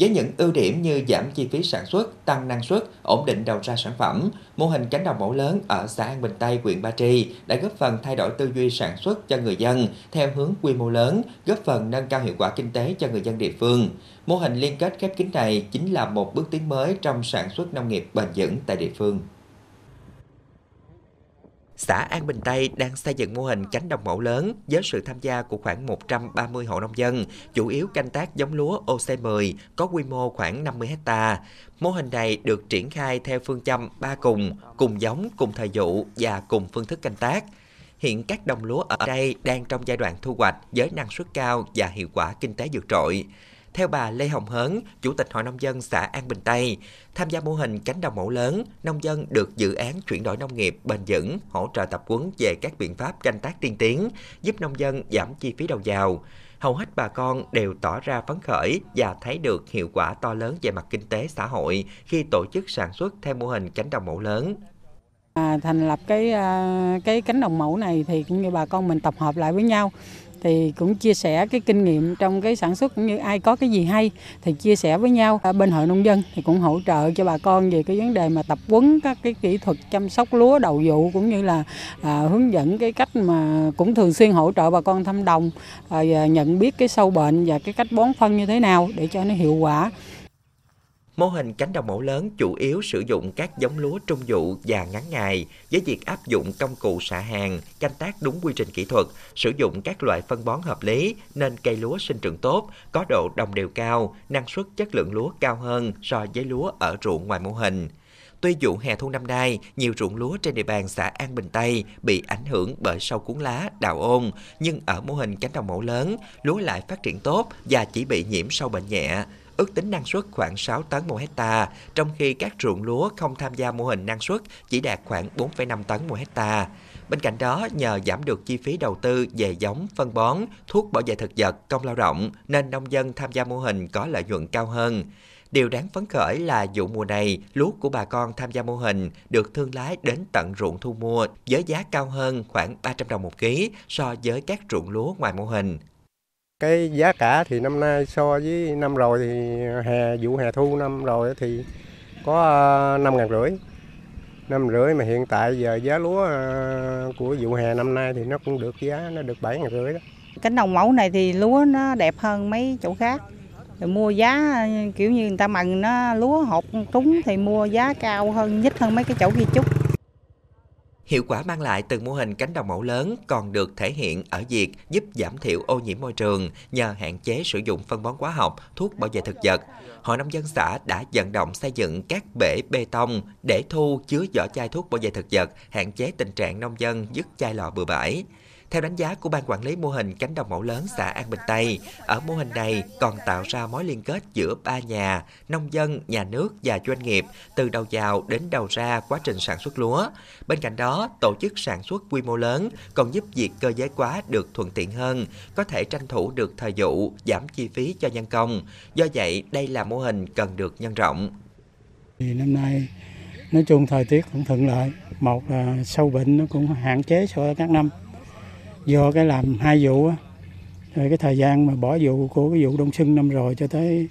Với những ưu điểm như giảm chi phí sản xuất, tăng năng suất, ổn định đầu ra sản phẩm, mô hình cánh đồng mẫu lớn ở xã An Bình Tây, huyện Ba Tri đã góp phần thay đổi tư duy sản xuất cho người dân theo hướng quy mô lớn, góp phần nâng cao hiệu quả kinh tế cho người dân địa phương. Mô hình liên kết khép kín này chính là một bước tiến mới trong sản xuất nông nghiệp bền vững tại địa phương xã An Bình Tây đang xây dựng mô hình cánh đồng mẫu lớn với sự tham gia của khoảng 130 hộ nông dân, chủ yếu canh tác giống lúa OC10 có quy mô khoảng 50 hecta. Mô hình này được triển khai theo phương châm ba cùng, cùng giống, cùng thời vụ và cùng phương thức canh tác. Hiện các đồng lúa ở đây đang trong giai đoạn thu hoạch với năng suất cao và hiệu quả kinh tế vượt trội. Theo bà Lê Hồng Hớn, Chủ tịch Hội Nông dân xã An Bình Tây, tham gia mô hình cánh đồng mẫu lớn, nông dân được dự án chuyển đổi nông nghiệp bền vững, hỗ trợ tập huấn về các biện pháp canh tác tiên tiến, giúp nông dân giảm chi phí đầu vào. Hầu hết bà con đều tỏ ra phấn khởi và thấy được hiệu quả to lớn về mặt kinh tế xã hội khi tổ chức sản xuất theo mô hình cánh đồng mẫu lớn. À, thành lập cái à, cái cánh đồng mẫu này thì cũng như bà con mình tập hợp lại với nhau. Thì cũng chia sẻ cái kinh nghiệm trong cái sản xuất cũng như ai có cái gì hay thì chia sẻ với nhau. Bên hội nông dân thì cũng hỗ trợ cho bà con về cái vấn đề mà tập huấn các cái kỹ thuật chăm sóc lúa đầu vụ cũng như là à, hướng dẫn cái cách mà cũng thường xuyên hỗ trợ bà con thăm đồng à, nhận biết cái sâu bệnh và cái cách bón phân như thế nào để cho nó hiệu quả. Mô hình cánh đồng mẫu lớn chủ yếu sử dụng các giống lúa trung vụ và ngắn ngày với việc áp dụng công cụ xạ hàng, canh tác đúng quy trình kỹ thuật, sử dụng các loại phân bón hợp lý nên cây lúa sinh trưởng tốt, có độ đồng đều cao, năng suất chất lượng lúa cao hơn so với lúa ở ruộng ngoài mô hình. Tuy vụ hè thu năm nay, nhiều ruộng lúa trên địa bàn xã An Bình Tây bị ảnh hưởng bởi sâu cuốn lá, đào ôn, nhưng ở mô hình cánh đồng mẫu lớn, lúa lại phát triển tốt và chỉ bị nhiễm sâu bệnh nhẹ ước tính năng suất khoảng 6 tấn một hecta, trong khi các ruộng lúa không tham gia mô hình năng suất chỉ đạt khoảng 4,5 tấn một hecta. Bên cạnh đó, nhờ giảm được chi phí đầu tư về giống, phân bón, thuốc bảo vệ thực vật, công lao động, nên nông dân tham gia mô hình có lợi nhuận cao hơn. Điều đáng phấn khởi là vụ mùa này, lúa của bà con tham gia mô hình được thương lái đến tận ruộng thu mua với giá cao hơn khoảng 300 đồng một ký so với các ruộng lúa ngoài mô hình. Cái giá cả thì năm nay so với năm rồi thì hè, vụ hè thu năm rồi thì có ờ, năm ngàn rưỡi năm rưỡi mà hiện tại giờ giá lúa ờ, của vụ hè năm nay thì nó cũng được giá, nó được bảy ngàn rưỡi đó. Cánh đồng mẫu này thì lúa nó đẹp hơn mấy chỗ khác. Rồi mua giá, kiểu như người ta mần nó lúa hột trúng thì mua giá cao hơn, nhích hơn mấy cái chỗ kia chút. Hiệu quả mang lại từ mô hình cánh đồng mẫu lớn còn được thể hiện ở việc giúp giảm thiểu ô nhiễm môi trường nhờ hạn chế sử dụng phân bón hóa học, thuốc bảo vệ thực vật. Hội nông dân xã đã vận động xây dựng các bể bê tông để thu chứa vỏ chai thuốc bảo vệ thực vật, hạn chế tình trạng nông dân dứt chai lọ bừa bãi. Theo đánh giá của Ban Quản lý mô hình cánh đồng mẫu lớn xã An Bình Tây, ở mô hình này còn tạo ra mối liên kết giữa ba nhà, nông dân, nhà nước và doanh nghiệp từ đầu vào đến đầu ra quá trình sản xuất lúa. Bên cạnh đó, tổ chức sản xuất quy mô lớn còn giúp việc cơ giới hóa được thuận tiện hơn, có thể tranh thủ được thời vụ, giảm chi phí cho nhân công. Do vậy, đây là mô hình cần được nhân rộng. Thì năm nay nói chung thời tiết cũng thuận lợi, một là sâu bệnh nó cũng hạn chế so với các năm do cái làm hai vụ á. Rồi cái thời gian mà bỏ vụ của cái vụ đông xuân năm rồi cho tới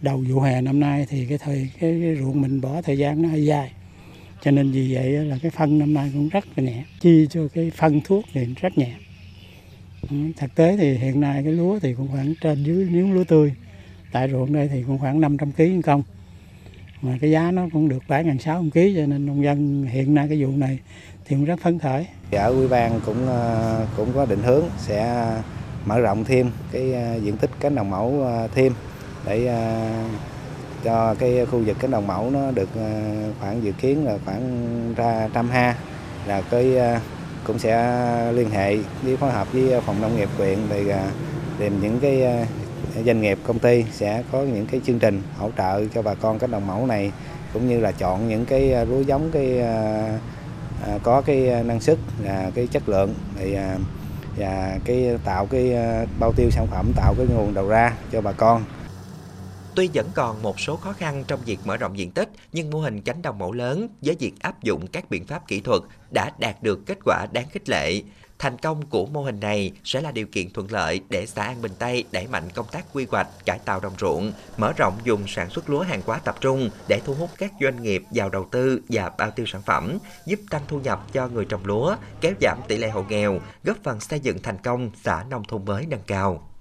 đầu vụ hè năm nay thì cái thời cái, cái ruộng mình bỏ thời gian nó hơi dài. Cho nên vì vậy là cái phân năm nay cũng rất là nhẹ chi cho cái phân thuốc thì rất nhẹ. Ừ, thực tế thì hiện nay cái lúa thì cũng khoảng trên dưới nếu lúa tươi tại ruộng đây thì cũng khoảng 500 kg công mà cái giá nó cũng được 7 600 kg cho nên nông dân hiện nay cái vụ này thì cũng rất phấn khởi. Ở ủy ban cũng ờ, cũng có định hướng sẽ mở rộng thêm cái ờ, diện tích cánh đồng mẫu ờ, thêm để cho cái khu vực cánh đồng mẫu nó được khoảng dự kiến là khoảng ra trăm ha là cái cũng sẽ liên hệ với phối hợp với phòng nông nghiệp huyện để tìm những cái doanh nghiệp công ty sẽ có những cái chương trình hỗ trợ cho bà con cái đồng mẫu này cũng như là chọn những cái à, lúa giống cái À, à có cái à, năng suất và cái chất lượng thì à, và cái tạo cái bao tiêu sản phẩm tạo cái nguồn đầu ra cho bà con. Tuy vẫn còn một số khó khăn trong việc mở rộng diện tích, nhưng mô hình cánh đồng mẫu lớn với việc áp dụng các biện pháp kỹ thuật đã đạt được kết quả đáng khích lệ. Thành công của mô hình này sẽ là điều kiện thuận lợi để xã An Bình Tây đẩy mạnh công tác quy hoạch, cải tạo đồng ruộng, mở rộng dùng sản xuất lúa hàng hóa tập trung để thu hút các doanh nghiệp vào đầu tư và bao tiêu sản phẩm, giúp tăng thu nhập cho người trồng lúa, kéo giảm tỷ lệ hộ nghèo, góp phần xây dựng thành công xã nông thôn mới nâng cao.